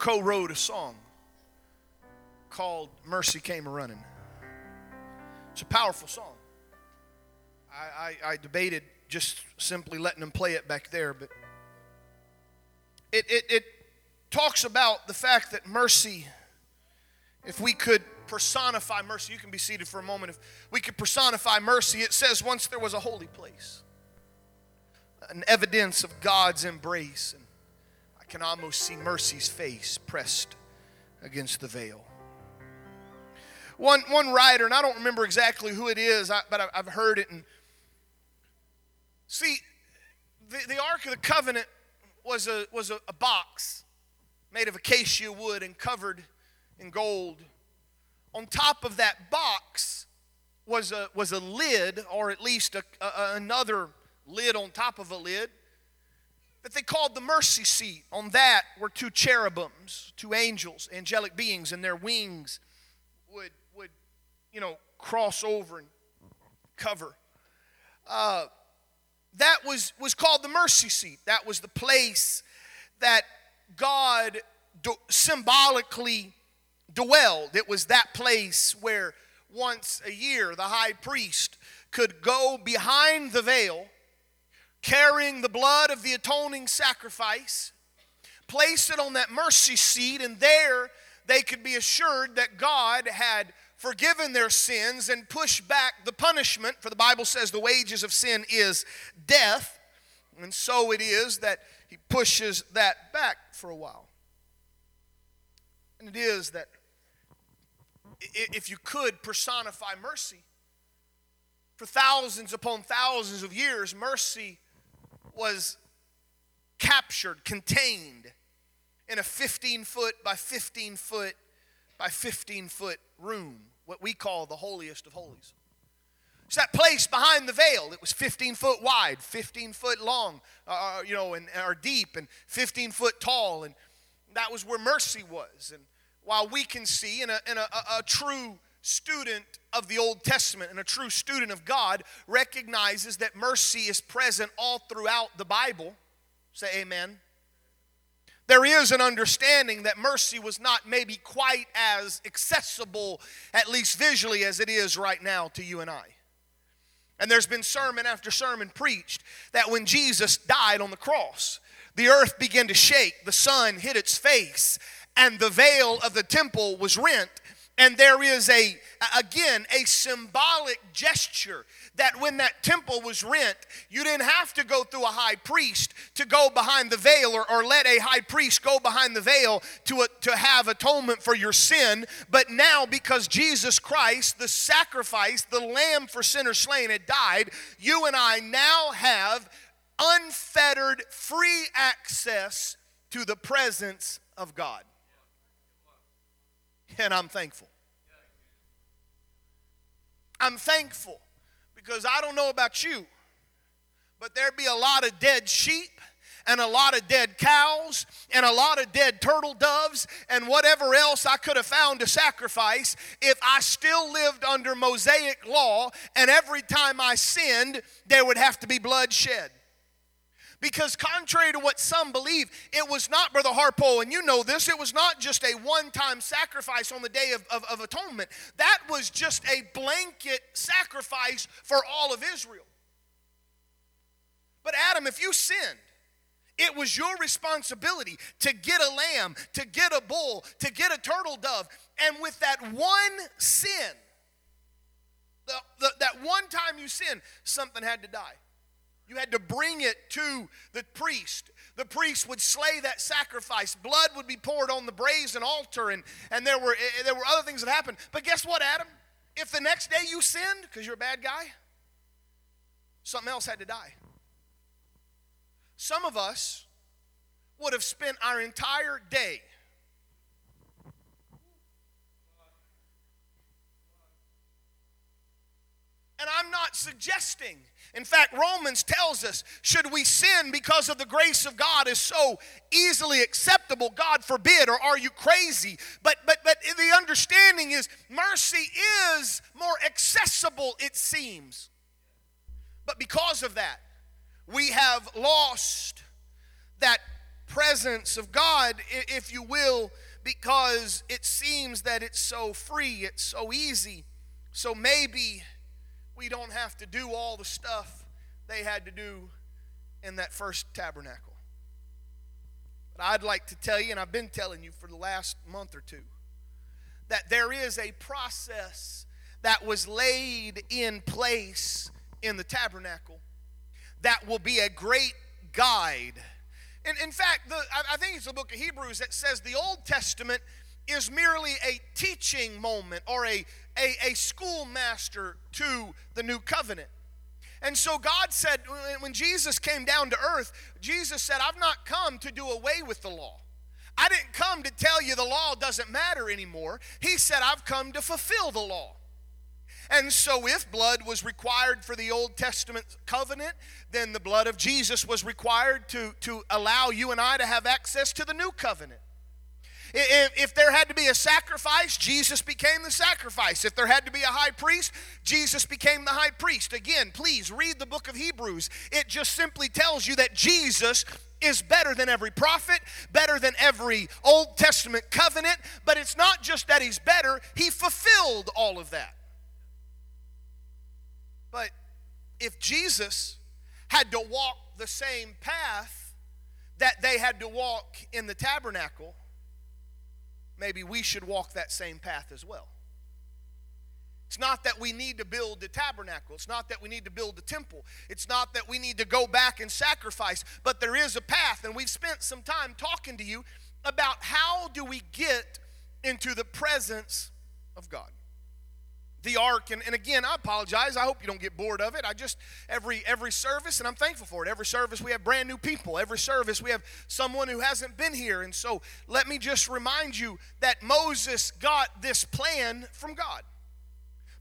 co wrote a song called Mercy Came a Running. It's a powerful song. I, I, I, debated just simply letting them play it back there, but it, it, it talks about the fact that mercy, if we could personify mercy, you can be seated for a moment. If we could personify mercy, it says once there was a holy place, an evidence of God's embrace. And can almost see mercy's face pressed against the veil. One, one writer, and I don't remember exactly who it is, but I've heard it. And see, the, the Ark of the Covenant was a, was a, a box made of acacia wood and covered in gold. On top of that box was a, was a lid, or at least a, a, another lid on top of a lid, that they called the mercy seat. On that were two cherubims, two angels, angelic beings, and their wings would would you know, cross over and cover. Uh, that was, was called the mercy seat. That was the place that God do, symbolically dwelled. It was that place where once a year the high priest could go behind the veil carrying the blood of the atoning sacrifice, place it on that mercy seat, and there they could be assured that God had forgiven their sins and pushed back the punishment, for the Bible says the wages of sin is death. And so it is that he pushes that back for a while. And it is that if you could personify mercy, for thousands upon thousands of years, mercy was captured, contained in a 15 foot by 15 foot by 15 foot room what we call the holiest of holies. It's that place behind the veil. It was 15 foot wide, 15 foot long, uh, uh, you know, and or deep, and 15 foot tall, and that was where mercy was. And while we can see, in a, in a, a, a true student of the Old Testament and a true student of God recognizes that mercy is present all throughout the Bible. Say amen there is an understanding that mercy was not maybe quite as accessible, at least visually, as it is right now to you and I. And there's been sermon after sermon preached that when Jesus died on the cross, the earth began to shake, the sun hit its face, and the veil of the temple was rent. And there is a, again, a symbolic gesture that when that temple was rent, you didn't have to go through a high priest to go behind the veil or, or let a high priest go behind the veil to, uh, to have atonement for your sin. But now, because Jesus Christ, the sacrifice, the lamb for sinners slain, had died, you and I now have unfettered, free access to the presence of God. I'm thankful. I'm thankful because I don't know about you, but there'd be a lot of dead sheep and a lot of dead cows and a lot of dead turtle doves and whatever else I could have found to sacrifice if I still lived under Mosaic law and every time I sinned, there would have to be blood shed. Because, contrary to what some believe, it was not, Brother Harpo, and you know this, it was not just a one time sacrifice on the Day of, of, of Atonement. That was just a blanket sacrifice for all of Israel. But, Adam, if you sinned, it was your responsibility to get a lamb, to get a bull, to get a turtle dove. And with that one sin, the, the, that one time you sinned, something had to die. You had to bring it to the priest. The priest would slay that sacrifice. Blood would be poured on the brazen altar, and, and there, were, eh, there were other things that happened. But guess what, Adam? If the next day you sinned because you're a bad guy, something else had to die. Some of us would have spent our entire day And I'm not suggesting. In fact, Romans tells us should we sin because of the grace of God is so easily acceptable, God forbid, or are you crazy? But but but the understanding is mercy is more accessible it seems. But because of that, we have lost that presence of God, if you will, because it seems that it's so free, it's so easy. So maybe we don't have to do all the stuff they had to do in that first tabernacle. But I'd like to tell you, and I've been telling you for the last month or two, that there is a process that was laid in place in the tabernacle that will be a great guide. And in fact, the, I think it's the book of Hebrews that says the Old Testament is merely a teaching moment or a, a, a schoolmaster to the new covenant. And so God said, when Jesus came down to earth, Jesus said, I've not come to do away with the law. I didn't come to tell you the law doesn't matter anymore. He said, I've come to fulfill the law. And so, if blood was required for the Old Testament covenant, then the blood of Jesus was required to, to allow you and I to have access to the new covenant. If, if there had to be a sacrifice, Jesus became the sacrifice. If there had to be a high priest, Jesus became the high priest. Again, please read the book of Hebrews. It just simply tells you that Jesus is better than every prophet, better than every Old Testament covenant, but it's not just that he's better, he fulfilled all of that. But if Jesus had to walk the same path that they had to walk in the tabernacle, maybe we should walk that same path as well. It's not that we need to build the tabernacle. It's not that we need to build the temple. It's not that we need to go back and sacrifice. But there is a path, and we've spent some time talking to you about how do we get into the presence of God the ark. And, and again i apologize. I hope you don't get bored of it. I just every every service and i'm thankful for it. Every service we have brand new people. Every service we have someone who hasn't been here. And so let me just remind you that moses got this plan from god.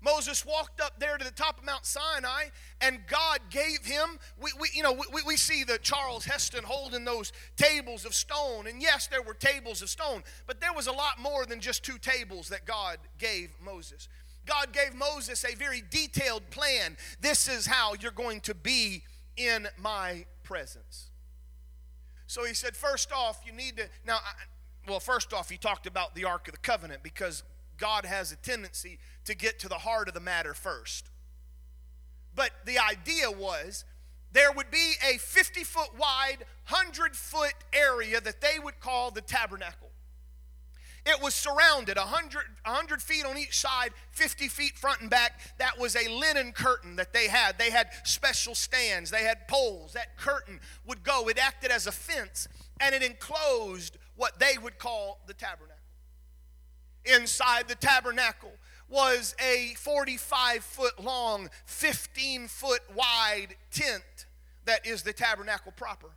Moses walked up there to the top of Mount Sinai, and God gave him. We, we you know, we, we see the Charlton Heston holding those tables of stone, and yes, there were tables of stone, but there was a lot more than just two tables that God gave Moses. God gave Moses a very detailed plan. This is how you're going to be in my presence. So he said, first off, you need to. Now, well, first off, he talked about the Ark of the Covenant because God has a tendency to get to the heart of the matter first. But the idea was there would be a 50 foot wide, 100 foot area that they would call the tabernacle. It was surrounded 100, 100 feet on each side, 50 feet front and back. That was a linen curtain that they had. They had special stands, they had poles. That curtain would go, it acted as a fence, and it enclosed what they would call the tabernacle. Inside the tabernacle was a 45 foot long, 15 foot wide tent that is the tabernacle proper.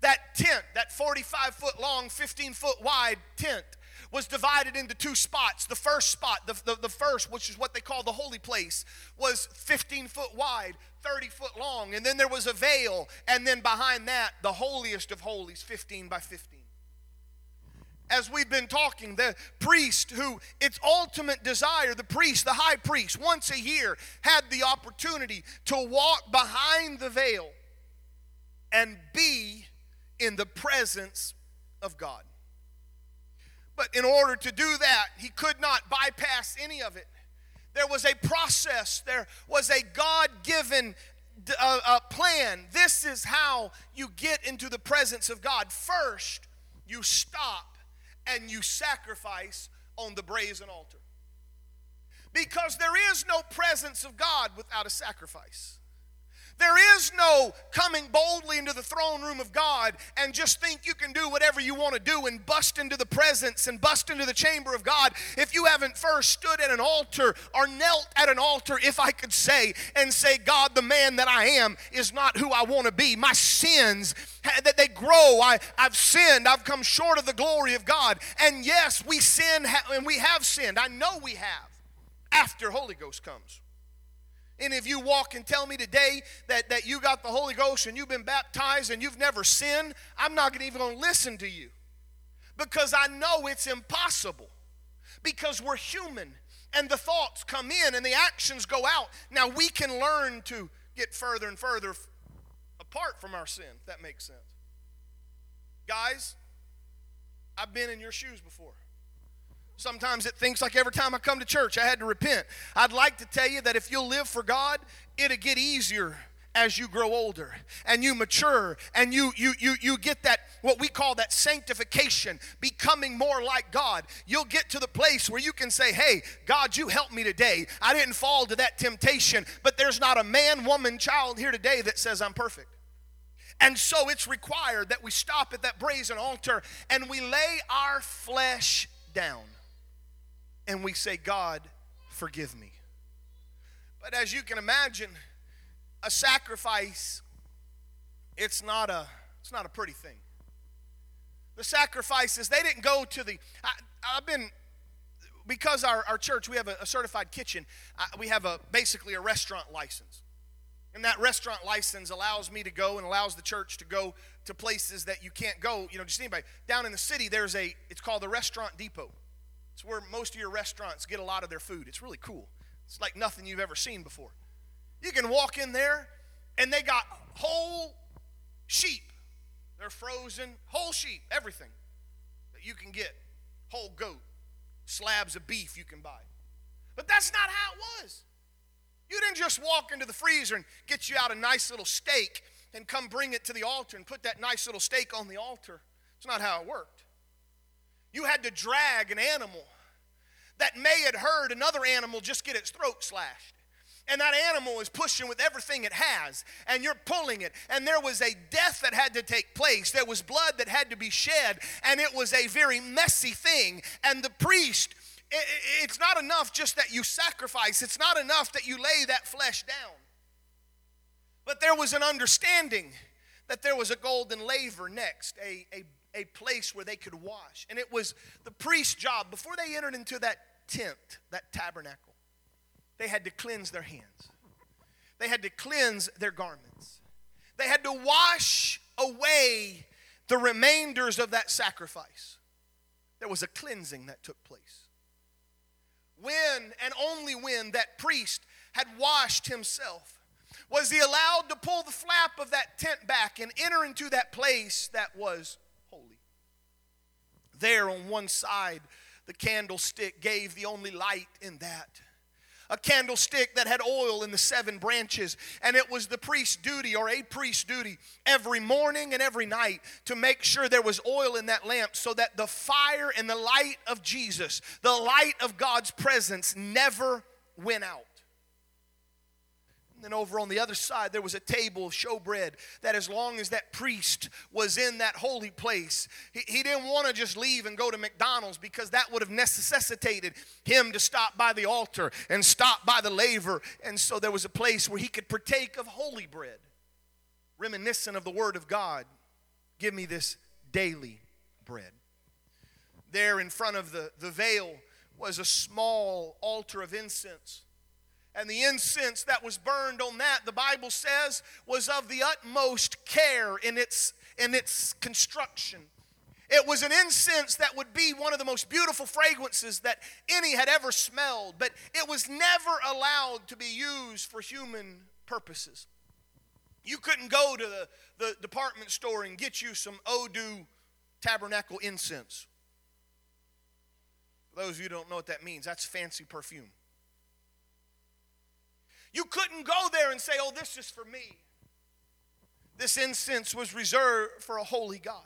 That tent, that 45 foot long, 15 foot wide tent, was divided into two spots. The first spot, the, the, the first, which is what they call the holy place, was 15 foot wide, 30 foot long. And then there was a veil. And then behind that, the holiest of holies, 15 by 15 as we've been talking, the priest who its ultimate desire, the priest, the high priest, once a year had the opportunity to walk behind the veil and be in the presence of God. But in order to do that, he could not bypass any of it. There was a process, there was a God given uh, uh, plan. This is how you get into the presence of God. First, you stop and you sacrifice on the brazen altar. Because there is no presence of God without a sacrifice. There is no coming boldly into the throne room of God and just think you can do whatever you want to do and bust into the presence and bust into the chamber of God if you haven't first stood at an altar or knelt at an altar, if I could say, and say, God, the man that I am is not who I want to be. My sins, that they grow. I, I've sinned. I've come short of the glory of God. And yes, we sin and we have sinned. I know we have after Holy Ghost comes. And if you walk and tell me today that, that you got the Holy Ghost and you've been baptized and you've never sinned, I'm not even going to listen to you. Because I know it's impossible. Because we're human and the thoughts come in and the actions go out. Now we can learn to get further and further apart from our sin, that makes sense. Guys, I've been in your shoes before. Sometimes it thinks like every time I come to church, I had to repent. I'd like to tell you that if you'll live for God, it'll get easier as you grow older and you mature and you you you you get that what we call that sanctification becoming more like God. You'll get to the place where you can say hey God you helped me today. I didn't fall to that temptation but there's not a man woman child here today that says I'm perfect. And so it's required that we stop at that brazen altar and we lay our flesh down and we say God forgive me. But as you can imagine a sacrifice it's not a it's not a pretty thing. The sacrifices they didn't go to the I, have been because our, our church we have a, a certified kitchen I, we have a basically a restaurant license. And that restaurant license allows me to go and allows the church to go to places that you can't go. You know just anybody. Down in the city there's a it's called the restaurant depot it's where most of your restaurants get a lot of their food it's really cool it's like nothing you've ever seen before you can walk in there and they got whole sheep. They're frozen, whole sheep, everything that you can get. Whole goat, slabs of beef you can buy. But that's not how it was. You didn't just walk into the freezer and get you out a nice little steak and come bring it to the altar and put that nice little steak on the altar. It's not how it worked. You had to drag an animal that may had heard another animal just get its throat slashed and that animal is pushing with everything it has, and you're pulling it, and there was a death that had to take place, there was blood that had to be shed, and it was a very messy thing. And the priest, it's not enough just that you sacrifice, it's not enough that you lay that flesh down. But there was an understanding that there was a golden laver next, a, a, a place where they could wash. And it was the priest's job before they entered into that tent, that tabernacle they had to cleanse their hands, they had to cleanse their garments, they had to wash away the remainders of that sacrifice. There was a cleansing that took place. When and only when that priest had washed himself was he allowed to pull the flap of that tent back and enter into that place that was. There on one side, the candlestick gave the only light in that a candlestick that had oil in the seven branches. And it was the priest's duty or a priest's duty every morning and every night to make sure there was oil in that lamp so that the fire and the light of Jesus, the light of God's presence, never went out. And then over on the other side, there was a table of showbread that, as long as that priest was in that holy place, he, he didn't want to just leave and go to McDonald's because that would have necessitated him to stop by the altar and stop by the laver. And so there was a place where he could partake of holy bread, reminiscent of the Word of God. Give me this daily bread. There in front of the, the veil was a small altar of incense and the incense that was burned on that, the Bible says, was of the utmost care in its, in its construction. It was an incense that would be one of the most beautiful fragrances that any had ever smelled, but it was never allowed to be used for human purposes. You couldn't go to the, the department store and get you some Eau de tabernacle incense. For those of you who don't know what that means, that's fancy perfume. You couldn't go there and say, oh, this is for me. This incense was reserved for a holy God.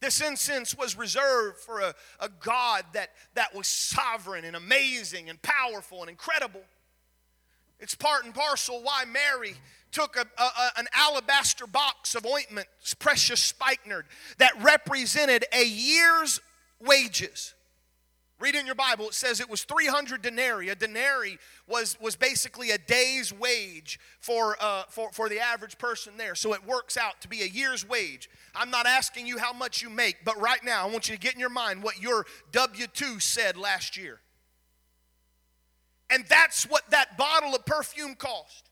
This incense was reserved for a, a God that, that was sovereign and amazing and powerful and incredible. It's part and parcel why Mary took a, a, an alabaster box of ointment, precious spikenard, that represented a year's wages. Read in your Bible, it says it was 300 denarii. A denarii was, was basically a day's wage for, uh, for, for the average person there. So it works out to be a year's wage. I'm not asking you how much you make, but right now I want you to get in your mind what your W 2 said last year. And that's what that bottle of perfume cost.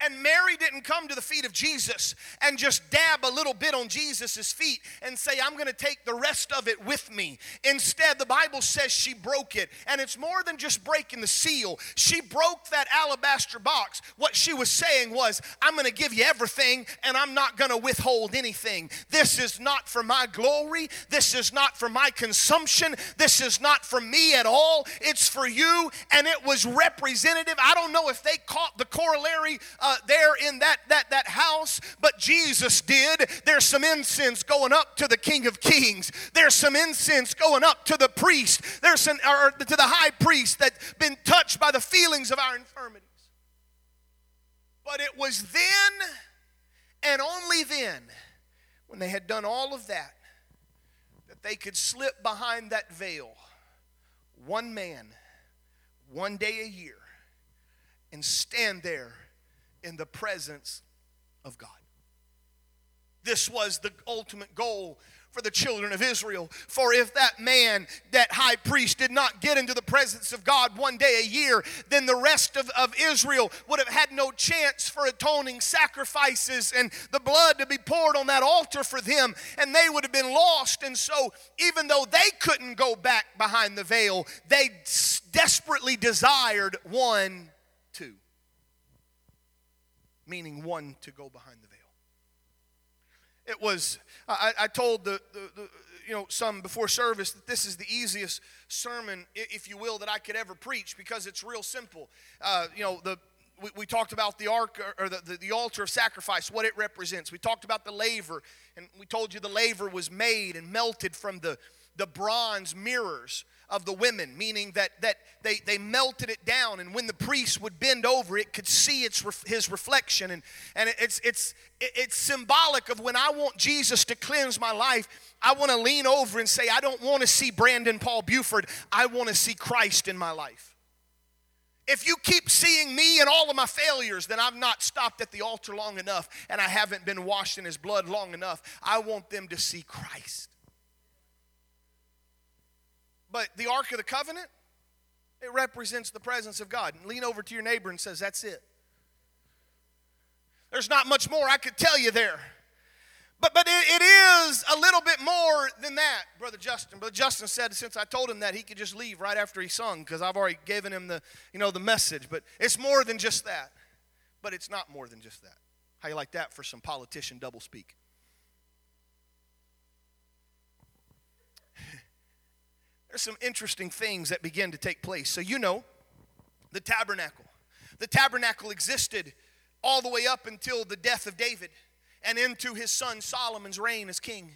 And Mary didn't come to the feet of Jesus and just dab a little bit on Jesus' feet and say, I'm going to take the rest of it with me. Instead, the Bible says she broke it. And it's more than just breaking the seal, she broke that alabaster box. What she was saying was, I'm going to give you everything and I'm not going to withhold anything. This is not for my glory. This is not for my consumption. This is not for me at all. It's for you. And it was representative. I don't know if they caught the corollary uh, there in that, that, that house, but Jesus did. There's some incense going up to the King of Kings. There's some incense going up to the priest. There's some, or to the high priest that's been touched by the feelings of our infirmities. But it was then and only then, when they had done all of that, that they could slip behind that veil. One man, one day a year, and stand there in the presence of God. This was the ultimate goal for the children of Israel. For if that man, that high priest, did not get into the presence of God one day a year, then the rest of, of Israel would have had no chance for atoning sacrifices and the blood to be poured on that altar for them, and they would have been lost. And so, even though they couldn't go back behind the veil, they desperately desired one meaning one to go behind the veil. It was, I, I told the, the, the, you know, some before service that this is the easiest sermon, if you will, that I could ever preach because it's real simple. Uh, you know, the, we, we, talked about the ark or the, the, the, altar of sacrifice, what it represents. We talked about the laver, and we told you the laver was made and melted from the, the bronze mirrors of the women, meaning that, that they, they melted it down, and when the priest would bend over, it could see its his reflection. And, and it's, it's, it's symbolic of when I want Jesus to cleanse my life, I want to lean over and say, I don't want to see Brandon Paul Buford, I want to see Christ in my life. If you keep seeing me and all of my failures, then I've not stopped at the altar long enough and I haven't been washed in his blood long enough. I want them to see Christ. But the Ark of the Covenant, it represents the presence of God. And lean over to your neighbor and says, That's it. There's not much more I could tell you there. But, but it, it is a little bit more than that, Brother Justin. Brother Justin said since I told him that he could just leave right after he sung because I've already given him the, you know, the message. But it's more than just that. But it's not more than just that. How you like that for some politician double there's some interesting things that begin to take place. So, you know, the tabernacle. The tabernacle existed all the way up until the death of David and into his son Solomon's reign as king.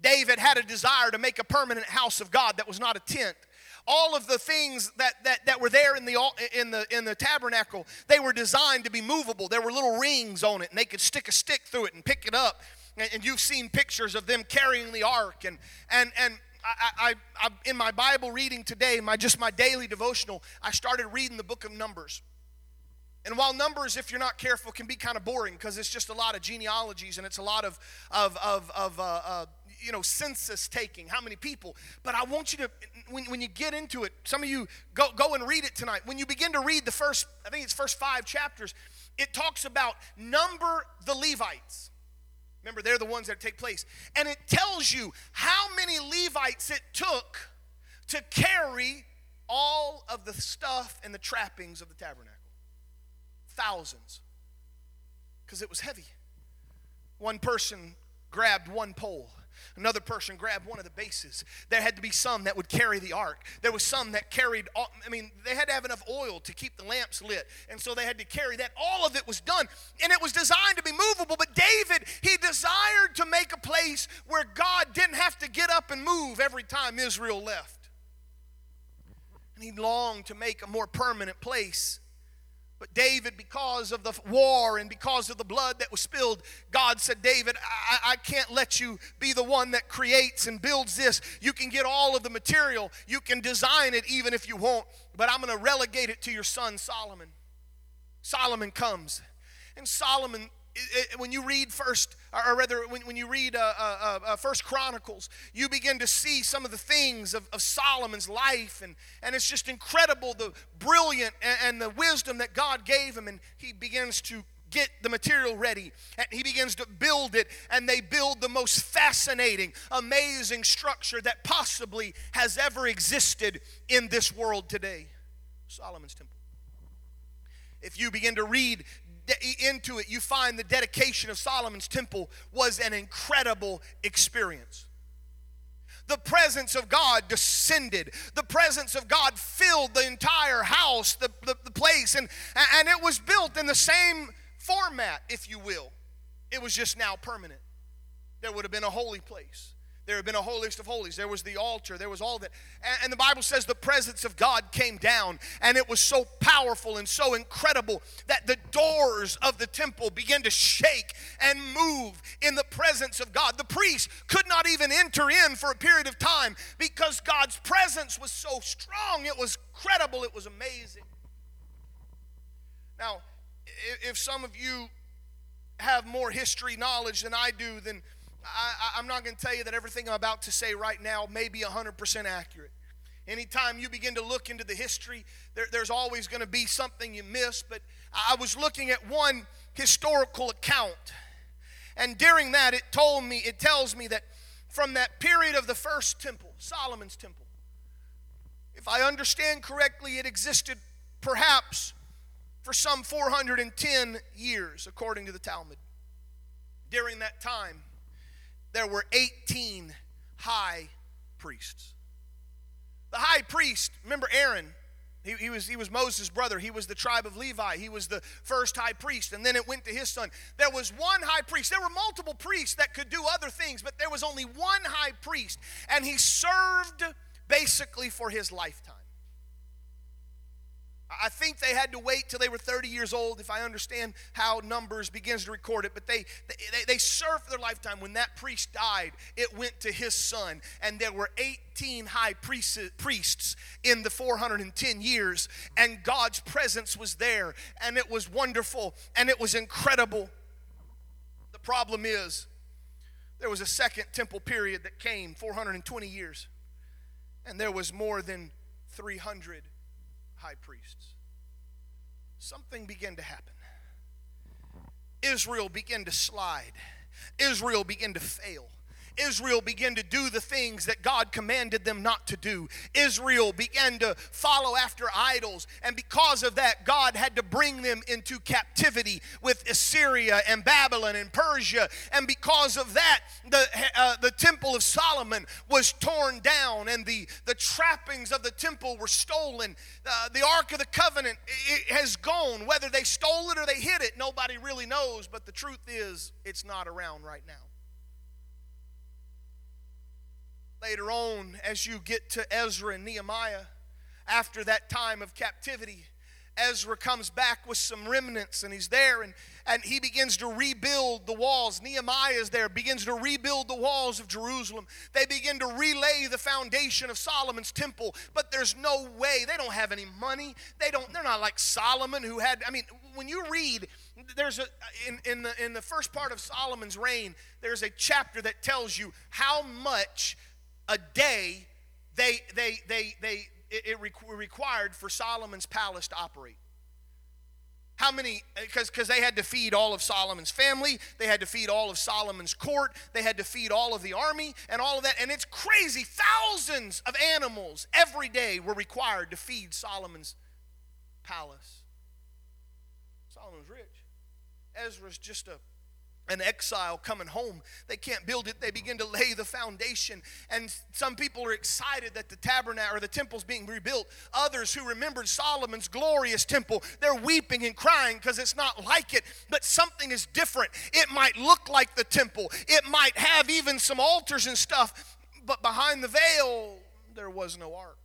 David had a desire to make a permanent house of God that was not a tent. All of the things that, that, that were there in the, in, the, in the tabernacle, they were designed to be movable. There were little rings on it, and they could stick a stick through it and pick it up. And, and you've seen pictures of them carrying the ark. And, and, and I, I, I, in my Bible reading today, my just my daily devotional, I started reading the book of Numbers. And while Numbers, if you're not careful, can be kind of boring because it's just a lot of genealogies and it's a lot of, of, of, of uh, uh, you know, census taking, how many people. But I want you to, when, when you get into it, some of you go, go and read it tonight. When you begin to read the first, I think it's first five chapters, it talks about number the Levites. Remember, they're the ones that take place. And it tells you how many Levites it took to carry all of the stuff and the trappings of the tabernacle. Thousands. Because it was heavy. One person grabbed one pole. Another person grabbed one of the bases. There had to be some that would carry the ark. There was some that carried, I mean, they had to have enough oil to keep the lamps lit. And so they had to carry that. All of it was done. And it was designed to be movable. But David, he desired to make a place where God didn't have to get up and move every time Israel left. And he longed to make a more permanent place but David, because of the war and because of the blood that was spilled, God said, David, I, I, can't let you be the one that creates and builds this. You can get all of the material, you can design it even if you won't, but I'm going to relegate it to your son Solomon. Solomon comes. And Solomon, when you read first or rather, when, when you read uh, uh, uh, First Chronicles, you begin to see some of the things of, of Solomon's life, and, and it's just incredible the brilliant and, and the wisdom that God gave him, and he begins to get the material ready and he begins to build it and they build the most fascinating amazing structure that possibly has ever existed in this world today solomon's temple. If you begin to read into it, you find the dedication of Solomon's temple was an incredible experience. The presence of God descended. The presence of God filled the entire house, the, the, the place, and, and it was built in the same format, if you will. It was just now permanent. There would have been a holy place. There had been a holiest of holies. There was the altar. There was all that. And, the Bible says the presence of God came down, and it was so powerful and so incredible that the doors of the temple began to shake and move in the presence of God. The priest could not even enter in for a period of time because God's presence was so strong. It was credible. It was amazing. Now, if some of you have more history knowledge than I do, then I, am not going to tell you that everything I'm about to say right now may be 100% accurate. Anytime you begin to look into the history, there, there's always going to be something you miss. But I was looking at one historical account, and during that, it told me, it tells me that from that period of the first temple, Solomon's temple, if I understand correctly, it existed perhaps for some 410 years, according to the Talmud. During that time, there were 18 high priests. The high priest, remember Aaron, he, he, was, he was Moses' brother. He was the tribe of Levi. He was the first high priest, and then it went to his son. There was one high priest. There were multiple priests that could do other things, but there was only one high priest, and he served basically for his lifetime. I think they had to wait till they were 30 years old, if I understand how Numbers begins to record it. But they, they, they served their lifetime. When that priest died, it went to his son. And there were 18 high priests in the 410 years. And God's presence was there. And it was wonderful. And it was incredible. The problem is, there was a second temple period that came 420 years. And there was more than 300 high priests. Something began to happen. Israel began to slide, Israel began to fail. Israel began to do the things that God commanded them not to do. Israel began to follow after idols, and because of that, God had to bring them into captivity with Assyria and Babylon and Persia. And because of that, the, uh, the temple of Solomon was torn down, and the, the trappings of the temple were stolen. Uh, the Ark of the Covenant it has gone. Whether they stole it or they hid it, nobody really knows, but the truth is, it's not around right now. Later on, as you get to Ezra and Nehemiah, after that time of captivity, Ezra comes back with some remnants and he's there and, and he begins to rebuild the walls. Nehemiah is there, begins to rebuild the walls of Jerusalem. They begin to relay the foundation of Solomon's temple, but there's no way. They don't have any money. They don't, they're not like Solomon who had, I mean, when you read, there's a in, in the in the first part of Solomon's reign, there's a chapter that tells you how much a day they, they, they, they, it, required for Solomon's palace to operate. How many? Uh, because they had to feed all of Solomon's family, they had to feed all of Solomon's court, they had to feed all of the army and all of that. And it's crazy. Thousands of animals every day were required to feed Solomon's palace. Solomon was rich. Ezra's just a an exile coming home. They can't build it. They begin to lay the foundation. And some people are excited that the tabernacle or the temple's being rebuilt. Others who remembered Solomon's glorious temple, they're weeping and crying because it's not like it, but something is different. It might look like the temple, it might have even some altars and stuff, but behind the veil, there was no ark.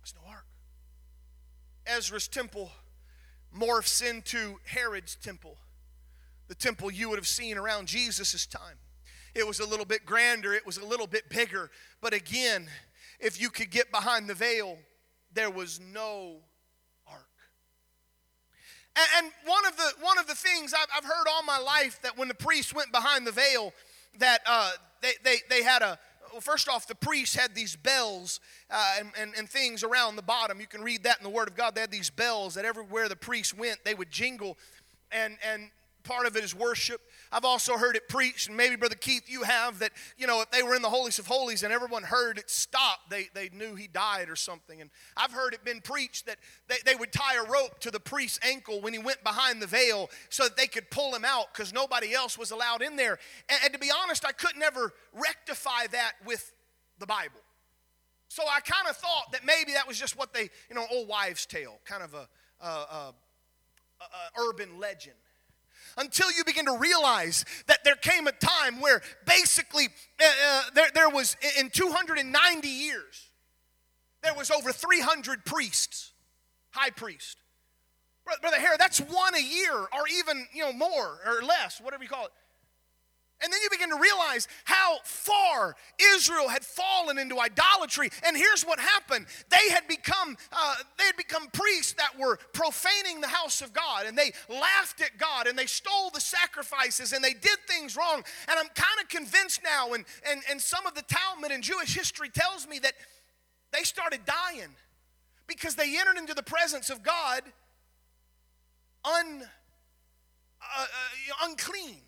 There's no ark. Ezra's temple morphs into Herod's temple the temple you would have seen around Jesus' time. It was a little bit grander, it was a little bit bigger. But again, if you could get behind the veil, there was no ark. And, one of the one of the things I've, I've, heard all my life that when the priests went behind the veil, that uh, they, they, they had a well, first off, the priests had these bells uh, and, and, and things around the bottom. You can read that in the Word of God. They had these bells that everywhere the priests went, they would jingle. And, and part of it is worship. I've also heard it preached, and maybe Brother Keith, you have that, you know, if they were in the holiest of holies and everyone heard it stop, they, they knew he died or something. And I've heard it been preached that they, they would tie a rope to the priest's ankle when he went behind the veil so that they could pull him out because nobody else was allowed in there. And, and to be honest, I couldn't ever rectify that with the Bible. So I kind of thought that maybe that was just what they, you know, old wives' tale, kind of a, a, a, a urban legend until you begin to realize that there came a time where basically uh, uh, there, there was, in 290 years, there was over 300 priests, high priest. Brother Harry, that's one a year or even, you know, more or less, whatever you call it. And then you begin to realize how far Israel had fallen into idolatry. And here's what happened: they had become uh, they had become priests that were profaning the house of God, and they laughed at God, and they stole the sacrifices, and they did things wrong. And I'm kind of convinced now, and and and some of the Talmud and Jewish history tells me that they started dying because they entered into the presence of God un, uh, uh, unclean.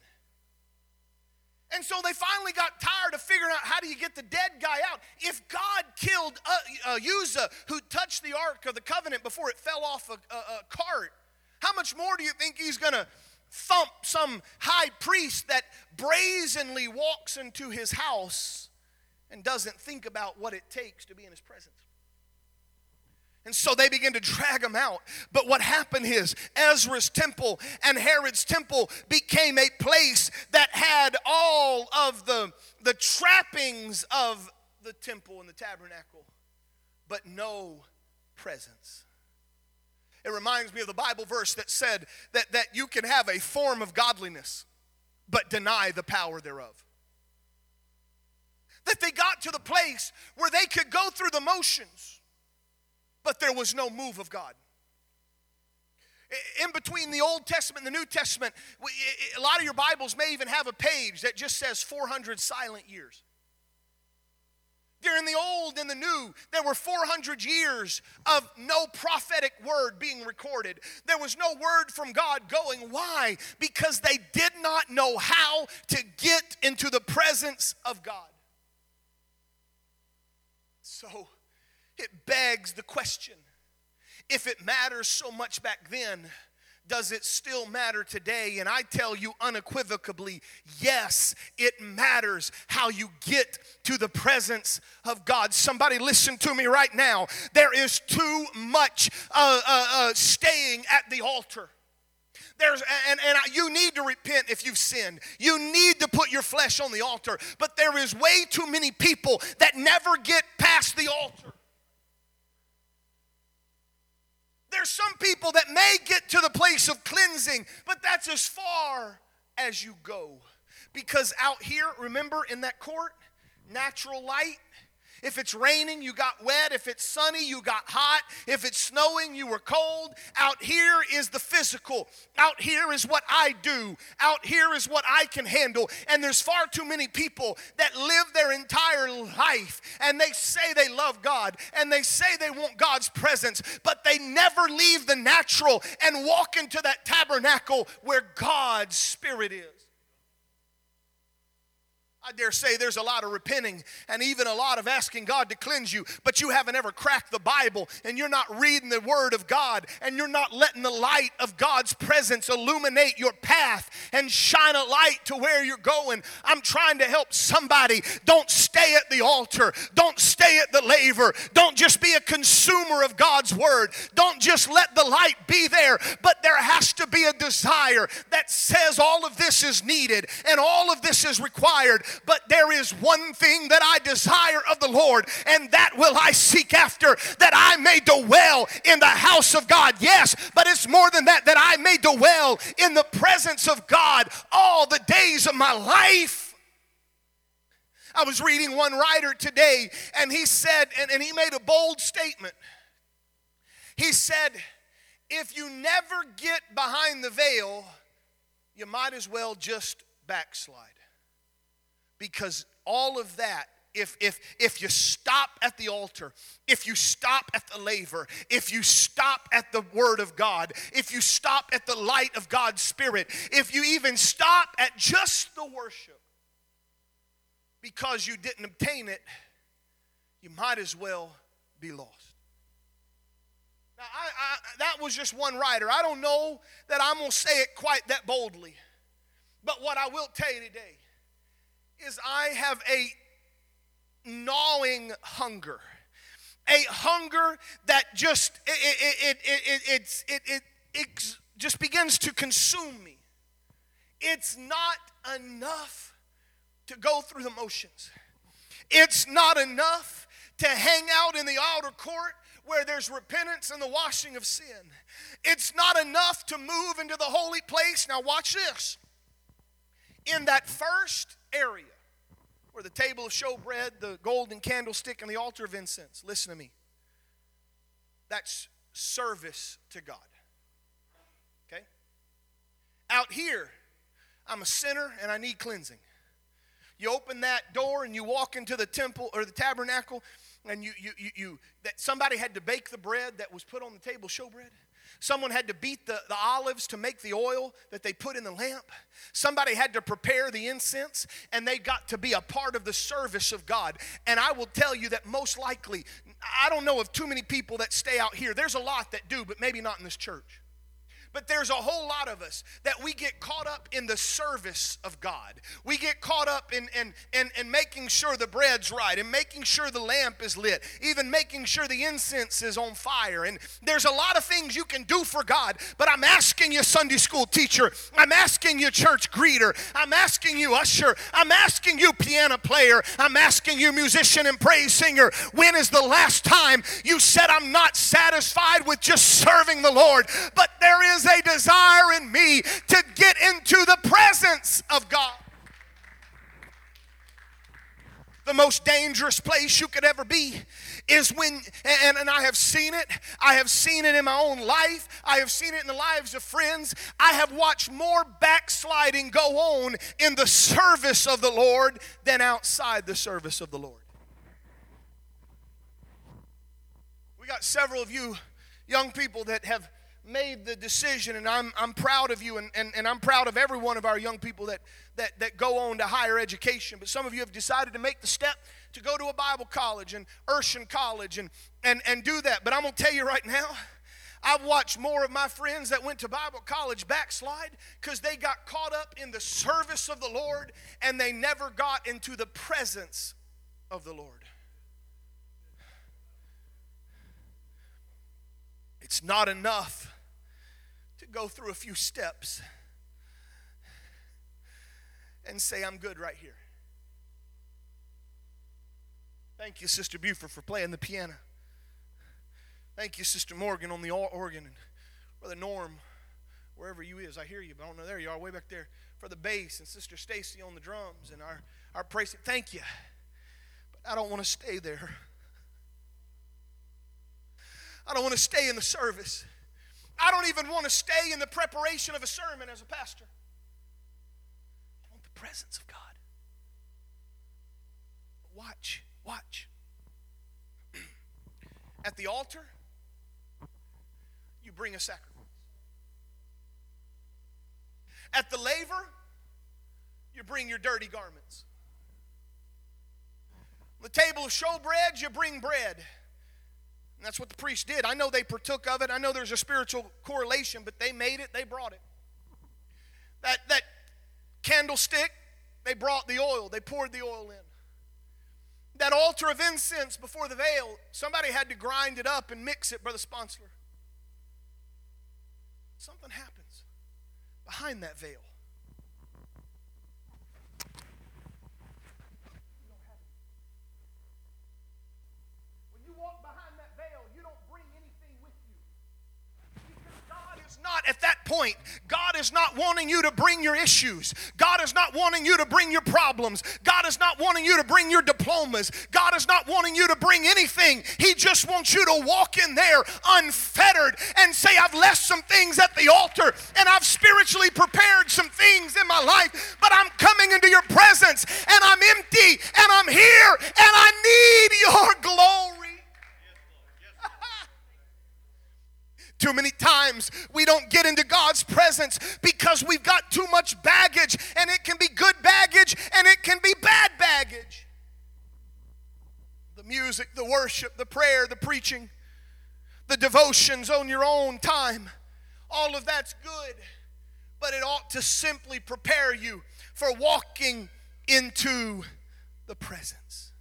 And so they finally got tired of figuring out how do you get the dead guy out. If God killed uh, uh, Uzzah, who touched the Ark of the Covenant before it fell off a, a, a cart, how much more do you think he's going to thump some high priest that brazenly walks into his house and doesn't think about what it takes to be in his presence? And so they begin to drag him out. But what happened is Ezra's temple and Herod's temple became a place that had all of the, the trappings of the temple and the tabernacle, but no presence. It reminds me of the Bible verse that said that, that you can have a form of godliness, but deny the power thereof. That they got to the place where they could go through the motions but there was no move of God. In between the Old Testament and the New Testament, a lot of your Bibles may even have a page that just says 400 silent years. During the Old and the New, there were 400 years of no prophetic word being recorded. There was no word from God going. Why? Because they did not know how to get into the presence of God. So, it begs the question if it matters so much back then, does it still matter today? And I tell you unequivocally, yes, it matters how you get to the presence of God. Somebody listen to me right now. There is too much uh, uh, uh, staying at the altar. There's, and, and you need to repent if you've sinned. You need to put your flesh on the altar. But there is way too many people that never get past the altar. There's some people that may get to the place of cleansing, but that's as far as you go. Because out here, remember in that court, natural light, if it's raining, you got wet. If it's sunny, you got hot. If it's snowing, you were cold. Out here is the physical. Out here is what I do. Out here is what I can handle. And there's far too many people that live their entire life and they say they love God and they say they want God's presence, but they never leave the natural and walk into that tabernacle where God's Spirit is. I dare say there's a lot of repenting and even a lot of asking God to cleanse you, but you haven't ever cracked the Bible and you're not reading the Word of God and you're not letting the light of God's presence illuminate your path and shine a light to where you're going. I'm trying to help somebody. Don't stay at the altar, don't stay at the laver, don't just be a consumer of God's Word, don't just let the light be there, but there has to be a desire that says all of this is needed and all of this is required but there is one thing that I desire of the Lord, and that will I seek after, that I may dwell in the house of God. Yes, but it's more than that, that I may dwell in the presence of God all the days of my life. I was reading one writer today, and he said, and, and he made a bold statement. He said, if you never get behind the veil, you might as well just backslide. Because all of that if, if, if you stop at the altar, if you stop at the laver, if you stop at the Word of God, if you stop at the light of God's Spirit, if you even stop at just the worship because you didn't obtain it, you might as well be lost. Now, I, I, that was just one writer. I don't know that I'm going to say it quite that boldly. But what I will tell you today is I have a gnawing hunger. A hunger that just it, it, it, it, it, it, it just begins to consume me. It's not enough to go through the motions. It's not enough to hang out in the outer court where there's repentance and the washing of sin. It's not enough to move into the holy place. Now, watch this. In that first area, where the table of showbread, the golden candlestick, and the altar of incense. Listen to me. That's service to God. Okay? Out here, I'm a sinner and I need cleansing. You open that door and you walk into the temple or the tabernacle, and you you you, you that somebody had to bake the bread that was put on the table, showbread. Someone had to beat the, the olives to make the oil that they put in the lamp. Somebody had to prepare the incense, and they got to be a part of the service of God. And I will tell you that most likely, I don't know of too many people that stay out here. There's a lot that do, but maybe not in this church. But there's a whole lot of us that we get caught up in the service of God. We get caught up in, in, in, in making sure the bread's right and making sure the lamp is lit, even making sure the incense is on fire. And there's a lot of things you can do for God, but I'm asking you, Sunday school teacher, I'm asking you, church greeter, I'm asking you, usher, I'm asking you, piano player, I'm asking you, musician and praise singer, when is the last time you said, I'm not satisfied with just serving the Lord, but there is a desire in me to get into the presence of God. The most dangerous place you could ever be is when, and, and I have seen it, I have seen it in my own life, I have seen it in the lives of friends. I have watched more backsliding go on in the service of the Lord than outside the service of the Lord. We got several of you young people that have made the decision, and I'm, I'm proud of you, and, and, and I'm proud of every one of our young people that, that, that go on to higher education. But some of you have decided to make the step to go to a Bible college and Urshan College and, and, and do that. But I'm going to tell you right now, I've watched more of my friends that went to Bible college backslide because they got caught up in the service of the Lord and they never got into the presence of the Lord. It's not enough to go through a few steps and say, I'm good right here. Thank you, Sister Buford, for playing the piano. Thank you, Sister Morgan, on the organ. And Brother Norm, wherever you is, I hear you, but I don't know. There you are, way back there, for the bass. And Sister Stacy on the drums and our, our praise. Thank you. But I don't want to stay there. I don't want to stay in the service. I don't even want to stay in the preparation of a sermon as a pastor. I want the presence of God. Watch, watch. At the altar, you bring a sacrifice. At the laver, you bring your dirty garments. The table of showbread, you bring bread. And that's what the priest did. I know they partook of it. I know there's a spiritual correlation, but they made it, they brought it. That, that candlestick, they brought the oil, they poured the oil in. That altar of incense before the veil, somebody had to grind it up and mix it, Brother Sponsler. Something happens behind that veil. Not at that point. God is is not wanting you to bring your issues. God is not wanting you to bring your problems. God is not wanting you to bring your diplomas. God is not wanting you to bring anything. He just wants you to walk in there unfettered and say, I've left some things at the altar and I've spiritually prepared some things in my life, but I'm coming into your presence and I'm empty and I'm here and I need your glory. Too many times we don't get into God's presence because we've got too much baggage, and it can be good baggage and it can be bad baggage. The music, the worship, the prayer, the preaching, the devotions on your own time, all of that's good, but it ought to simply prepare you for walking into the presence.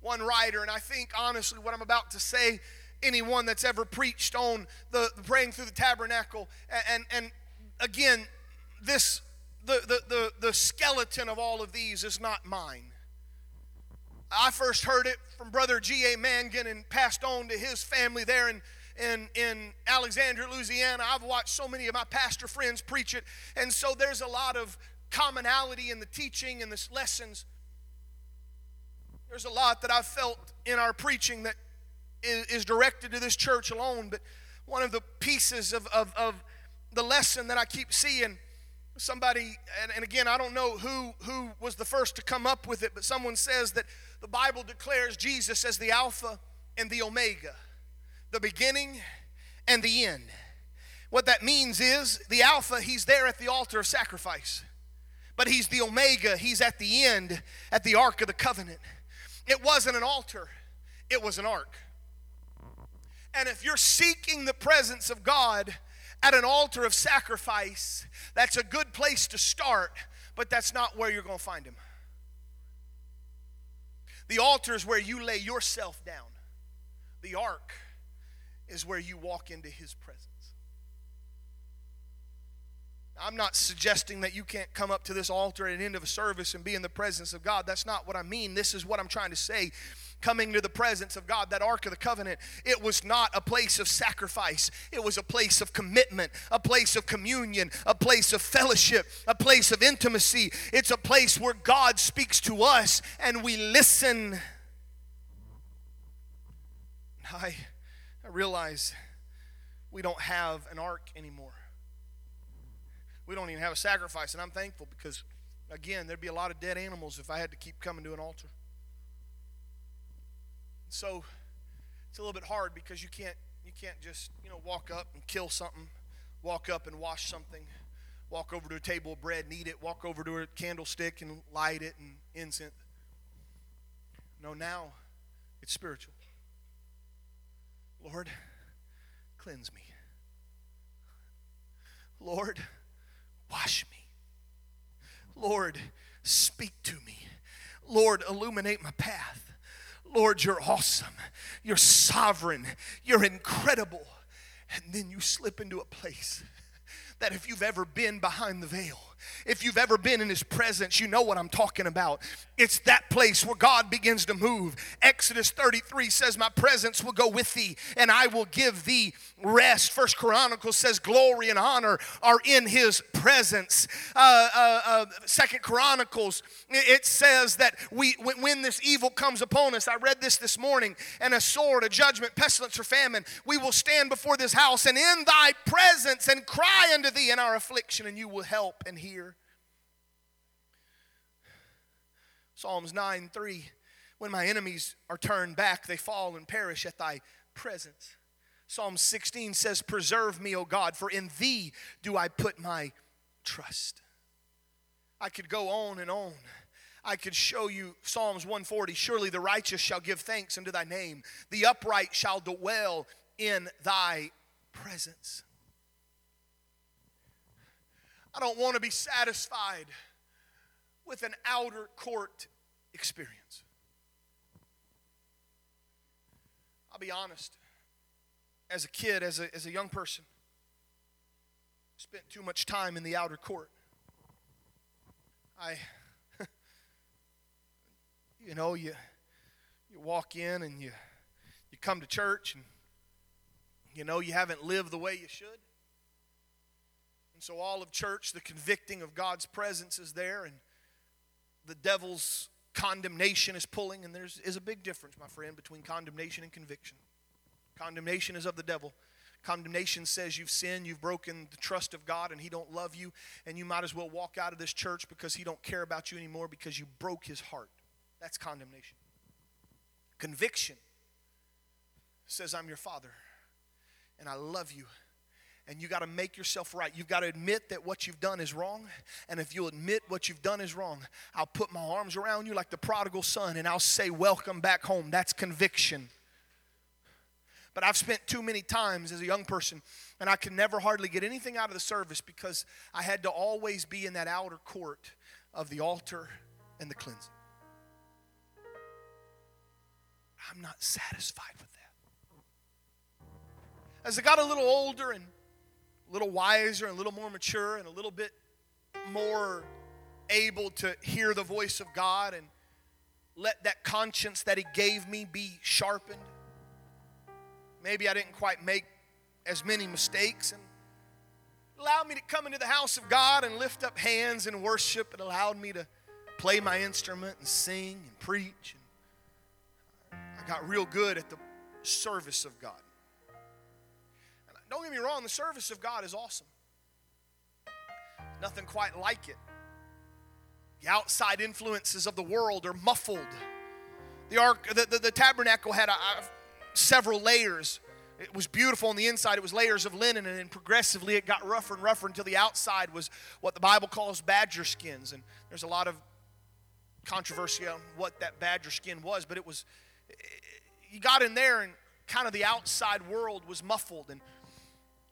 One writer, and I think honestly what I'm about to say anyone that's ever preached on the, the praying through the tabernacle. And, and, and again, this the, the, the, the skeleton of all of these is not mine. I first heard it from Brother G.A. Mangun and passed on to his family there in, in, in Alexandria, Louisiana. I've watched so many of my pastor friends preach it, and so there's a lot of commonality in the teaching and the lessons. There's a lot that I've felt in our preaching that is, directed to this church alone, but one of the pieces of, of, of the lesson that I keep seeing somebody and, and, again i don't know who who was the first to come up with it but someone says that the bible declares jesus as the alpha and the omega the beginning and the end. What that means is the alpha he's there at the altar of sacrifice but he's the omega he's at the end at the ark of the covenant. It wasn't an altar it was an ark and if you're seeking the presence of God at an altar of sacrifice, that's a good place to start, but that's not where you're going to find Him. The altar is where you lay yourself down, the ark is where you walk into His presence. I'm not suggesting that you can't come up to this altar at the end of a service and be in the presence of God. That's not what I mean. This is what I'm trying to say coming to the presence of God, that Ark of the Covenant, it was not a place of sacrifice. It was a place of commitment, a place of communion, a place of fellowship, a place of intimacy. It's a place where God speaks to us and we listen. I, I realize we don't have an ark anymore. We don't even have a sacrifice, and I'm thankful because, again, there'd be a lot of dead animals if I had to keep coming to an altar. So it's a little bit hard because you can't you can't just you know walk up and kill something, walk up and wash something, walk over to a table of bread and eat it, walk over to a candlestick and light it and incense. No, now it's spiritual. Lord, cleanse me. Lord, wash me. Lord, speak to me. Lord, illuminate my path. Lord, you're awesome. You're sovereign. You're incredible. And then you slip into a place that if you've ever been behind the veil, if you've ever been in his presence, you know what I'm talking about. It's that place where God begins to move. Exodus 33 says, My presence will go with thee, and I will give thee rest. First Chronicles says, Glory and honor are in his presence. Uh, uh, uh, Second Chronicles, it says that we, when this evil comes upon us, I read this this morning, and a sword, a judgment, pestilence, or famine, we will stand before this house and in thy presence and cry unto thee in our affliction, and you will help and hear. Psalms 9 3 When my enemies are turned back, they fall and perish at thy presence. Psalm 16 says, Preserve me, O God, for in thee do I put my trust. I could go on and on. I could show you Psalms 140 Surely the righteous shall give thanks unto thy name, the upright shall dwell in thy presence. I don't want to be satisfied with an outer court experience. I'll be honest. As a kid, as a, as a young person, spent too much time in the outer court. I, you know, you, you walk in and you, you come to church and you know you haven't lived the way you should. And so, all of church, the convicting of God's presence is there, and the devil's condemnation is pulling, and there's is a big difference, my friend, between condemnation and conviction. Condemnation is of the devil. Condemnation says you've sinned, you've broken the trust of God, and He don't love you, and you might as well walk out of this church because He don't care about you anymore because you broke His heart. That's condemnation. Conviction says, I'm your Father, and I love you, and you got to make yourself right. You've got to admit that what you've done is wrong. And if you'll admit what you've done is wrong, I'll put my arms around you like the prodigal son and I'll say, Welcome back home. That's conviction. But I've spent too many times as a young person, and I could never hardly get anything out of the service because I had to always be in that outer court of the altar and the cleansing. I'm not satisfied with that. As I got a little older and a little wiser and a little more mature and a little bit more able to hear the voice of God and let that conscience that He gave me be sharpened. Maybe I didn't quite make as many mistakes and allowed me to come into the house of God and lift up hands and worship. It allowed me to play my instrument and sing and preach. And I got real good at the service of God. Don't get me wrong, the service of God is awesome. Nothing quite like it. The outside influences of the world are muffled. The ark, the, the, the tabernacle had a, a, several layers. It was beautiful on the inside. It was layers of linen, and then progressively it got rougher and rougher until the outside was what the Bible calls badger skins. And there's a lot of controversy on what that badger skin was, but it was. You got in there, and kind of the outside world was muffled, and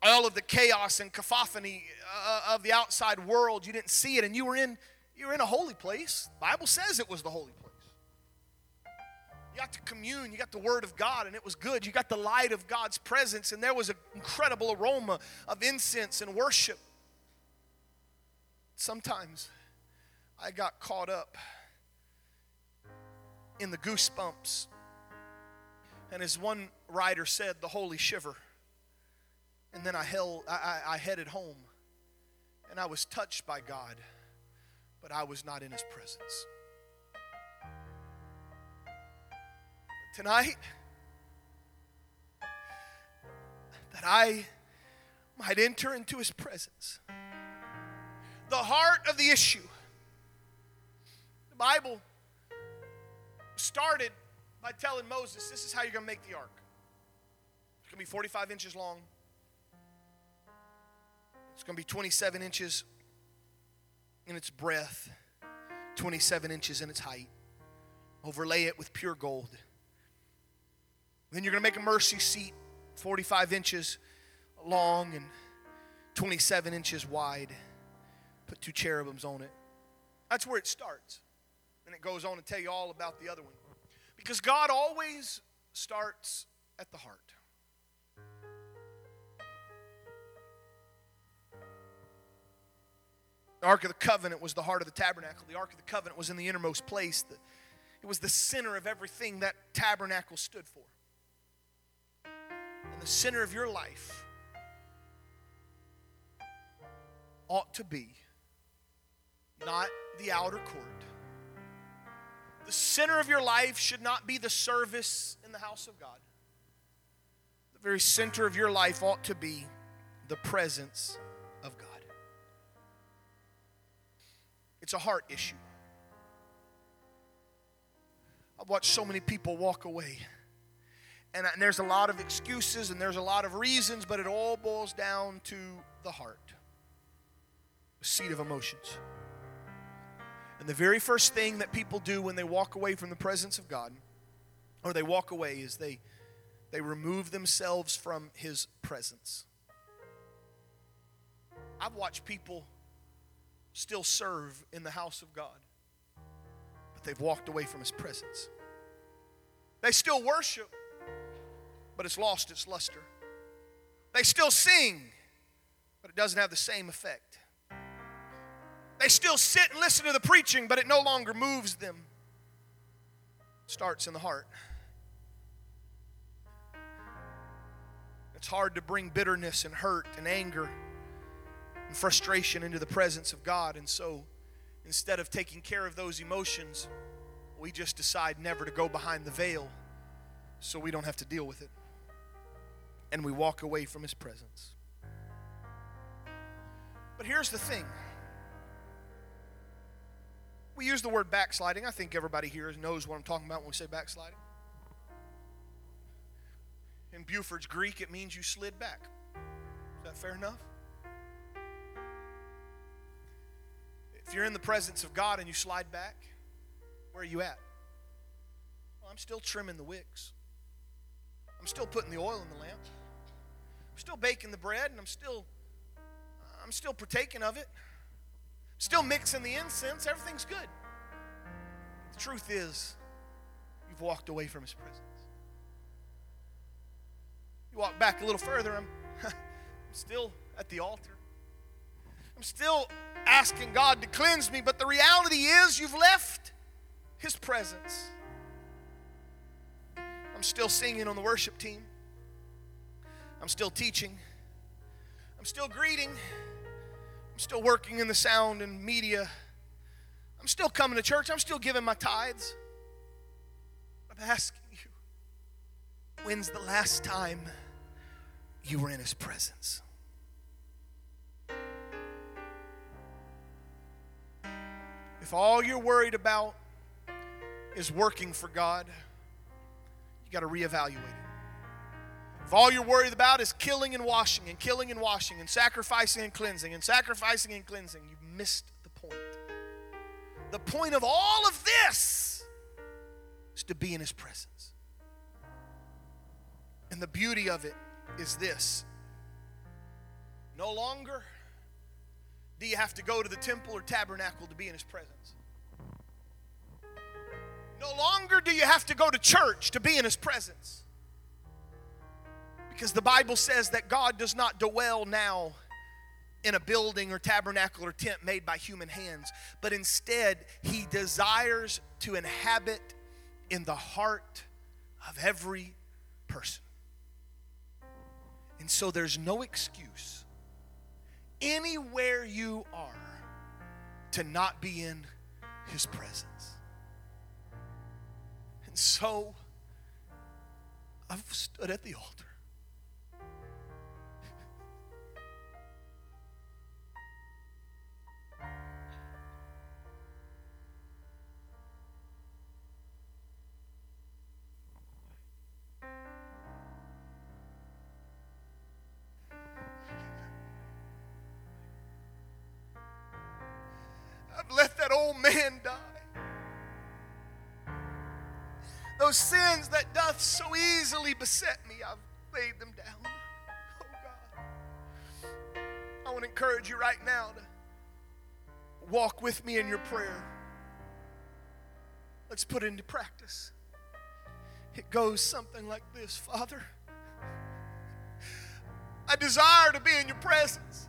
all of the chaos and cacophony uh, of the outside world. You didn't see it, and you were in you were in a holy place. The Bible says it was the holy place. You got to commune, you got the Word of God, and it was good. You got the light of God's presence, and there was an incredible aroma of incense and worship. Sometimes I got caught up in the goosebumps. And as one writer said, the holy shiver. And then I, held, I, I, headed home and I was touched by God, but I was not in His presence. Tonight, that I might enter into His presence. The heart of the issue. The Bible started by telling Moses, This is how you're going to make the ark. It's going to be 45 inches long. It's going to be 27 inches in its breadth, 27 inches in its height. Overlay it with pure gold. Then you're going to make a mercy seat 45 inches long and 27 inches wide. Put two cherubims on it. That's where it starts. And it goes on to tell you all about the other one. Because God always starts at the heart. The Ark of the Covenant was the heart of the tabernacle. The Ark of the Covenant was in the innermost place. It was the center of everything that tabernacle stood for. And the center of your life ought to be not the outer court. The center of your life should not be the service in the house of God. The very center of your life ought to be the presence It's a heart issue. I've watched so many people walk away. And, and there's a lot of excuses and there's a lot of reasons, but it all boils down to the heart, the seat of emotions. And the very first thing that people do when they walk away from the presence of God, or they walk away, is they, they remove themselves from His presence. I've watched people still serve in the house of God, but they've walked away from His presence. They still worship, but it's lost its luster. They still sing, but it doesn't have the same effect. They still sit and listen to the preaching, but it no longer moves them. It starts in the heart. It's hard to bring bitterness and hurt and anger and frustration into the presence of God. And so instead of taking care of those emotions, we just decide never to go behind the veil so we don't have to deal with it. And we walk away from His presence. But here's the thing we use the word backsliding. I think everybody here knows what I'm talking about when we say backsliding. In Buford's Greek, it means you slid back. Is that fair enough? If you're in the presence of God and you slide back, where are you at? Well, I'm still trimming the wicks. I'm still putting the oil in the lamp. I'm still baking the bread and I'm still I'm still partaking of it. Still mixing the incense. Everything's good. The truth is, you've walked away from his presence. You walk back a little further, I'm, I'm still at the altar. I'm still asking God to cleanse me, but the reality is you've left His presence. I'm still singing on the worship team. I'm still teaching. I'm still greeting. I'm still working in the sound and media. I'm still coming to church. I'm still giving my tithes. I'm asking you, when's the last time you were in His presence? If all you're worried about is working for God, you got to reevaluate it. If all you're worried about is killing and washing and killing and washing and sacrificing and cleansing and sacrificing and cleansing, you've missed the point. The point of all of this is to be in His presence. And the beauty of it is this no longer do you have to go to the temple or tabernacle to be in His presence. No longer do you have to go to church to be in His presence. Because the Bible says that God does not dwell now in a building or tabernacle or tent made by human hands, but instead, He desires to inhabit in the heart of every person. And so there's no excuse anywhere you are to not be in His presence. And so I've stood at the altar. Sins that doth so easily beset me, I've laid them down. Oh God. I want to encourage you right now to walk with me in your prayer. Let's put it into practice. It goes something like this Father, I desire to be in your presence.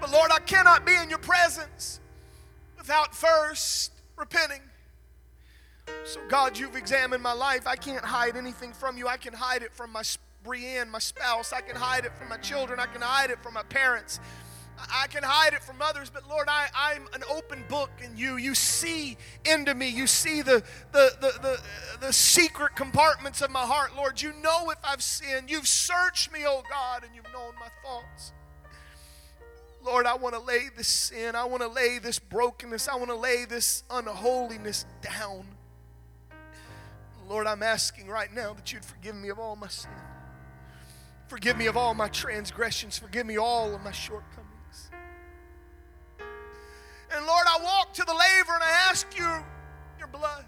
But Lord, I cannot be in your presence without first repenting. So, God, you've examined my life. I can't hide anything from you. I can hide it from my Brienne, my spouse. I can hide it from my children. I can hide it from my parents. I can hide it from others, but Lord, I, I'm an open book in you. You see into me. You see the, the, the, the, the secret compartments of my heart, Lord. You know if I've sinned. You've searched me, oh God, and you've known my thoughts. Lord, I want to lay this sin, I want to lay this brokenness, I want to lay this unholiness down. Lord, I'm asking right now that you'd forgive me of all my sin. Forgive me of all my transgressions. Forgive me all of my shortcomings. And Lord, I walk to the laver and I ask you your blood.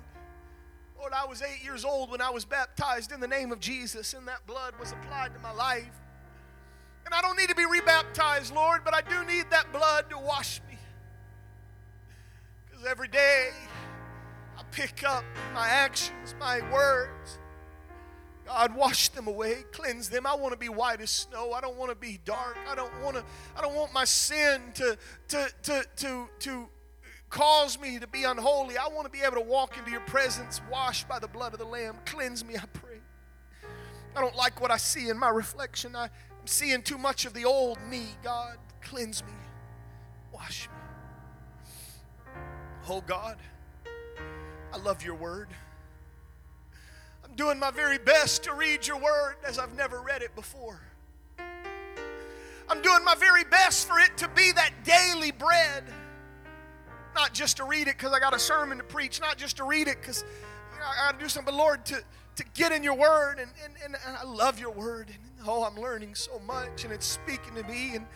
Lord, I was eight years old when I was baptized in the name of Jesus, and that blood was applied to my life. And I don't need to be rebaptized, Lord, but I do need that blood to wash me. Because every day I pick up my actions, my words. God, wash them away, cleanse them. I want to be white as snow. I don't want to be dark. I don't want to. I don't want my sin to to to to to cause me to be unholy. I want to be able to walk into your presence, washed by the blood of the Lamb. Cleanse me, I pray. I don't like what I see in my reflection. I, am seeing too much of the old me, God. Cleanse me. Wash me. Oh God, I love your word. I'm doing my very best to read your word as I've never read it before. I'm doing my very best for it to be that daily bread. Not just to read it because I got a sermon to preach, not just to read it because you know, I got to do something, but Lord, to, to get in your word. And, and, and, I love your word. And oh, I'm learning so much and it's speaking to me. And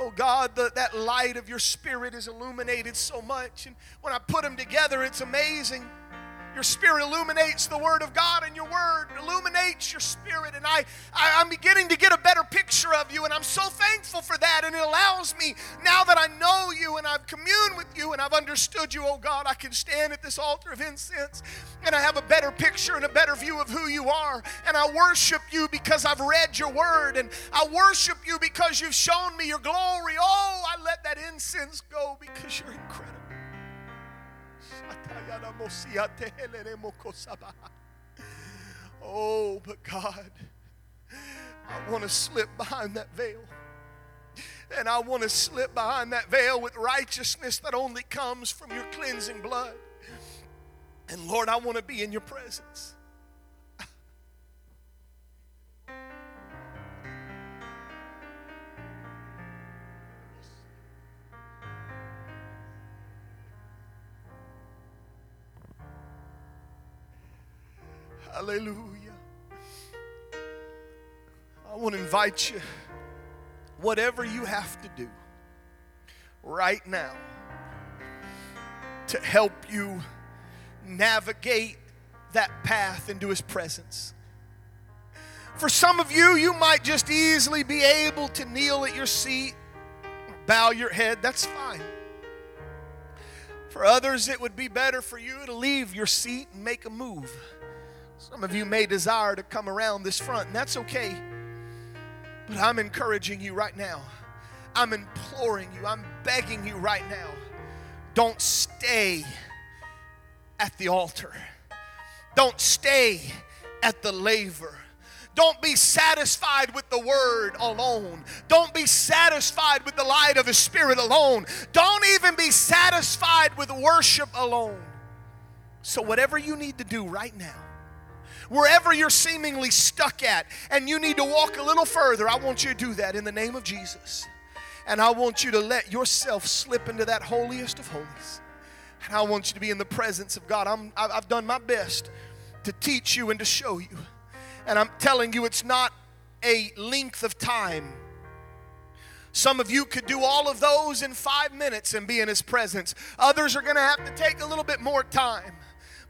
oh, God, the, that light of your spirit is illuminated so much. And when I put them together, it's amazing. Your spirit illuminates the word of God, and your word illuminates your spirit. And I, I, am beginning to get a better picture of you, and I'm so thankful for that. And it allows me, now that I know you and I've communed with you and I've understood you, oh God, I can stand at this altar of incense and I have a better picture and a better view of who you are. And I worship you because I've read your word, and I worship you because you've shown me your glory. Oh, I let that incense go because you're incredible. Oh, but God, I want to slip behind that veil. And I want to slip behind that veil with righteousness that only comes from your cleansing blood. And Lord, I want to be in your presence. Hallelujah. I want to invite you, whatever you have to do right now to help you navigate that path into His presence. For some of you, you might just easily be able to kneel at your seat, bow your head, that's fine. For others, it would be better for you to leave your seat and make a move. Some of you may desire to come around this front, and that's okay. But I'm encouraging you right now. I'm imploring you. I'm begging you right now. Don't stay at the altar. Don't stay at the laver. Don't be satisfied with the word alone. Don't be satisfied with the light of the Spirit alone. Don't even be satisfied with worship alone. So, whatever you need to do right now, wherever you're seemingly stuck at, and you need to walk a little further, I want you to do that in the name of Jesus. And I want you to let yourself slip into that holiest of holies. And I want you to be in the presence of God. I'm, I've done my best to teach you and to show you. And I'm telling you, it's not a length of time. Some of you could do all of those in five minutes and be in His presence. Others are going to have to take a little bit more time.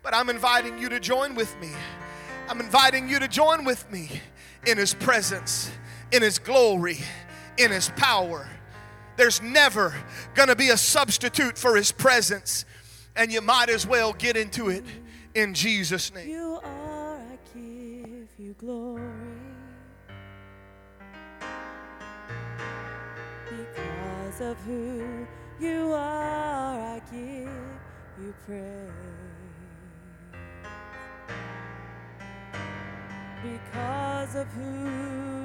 But I'm inviting you to join with me. I'm inviting you to join with me in His presence, in His glory, in His power. There's never going to be a substitute for His presence, and you might as well get into it in Jesus' name. You are, I give you glory. Because of who you are, I give you praise. Because of who.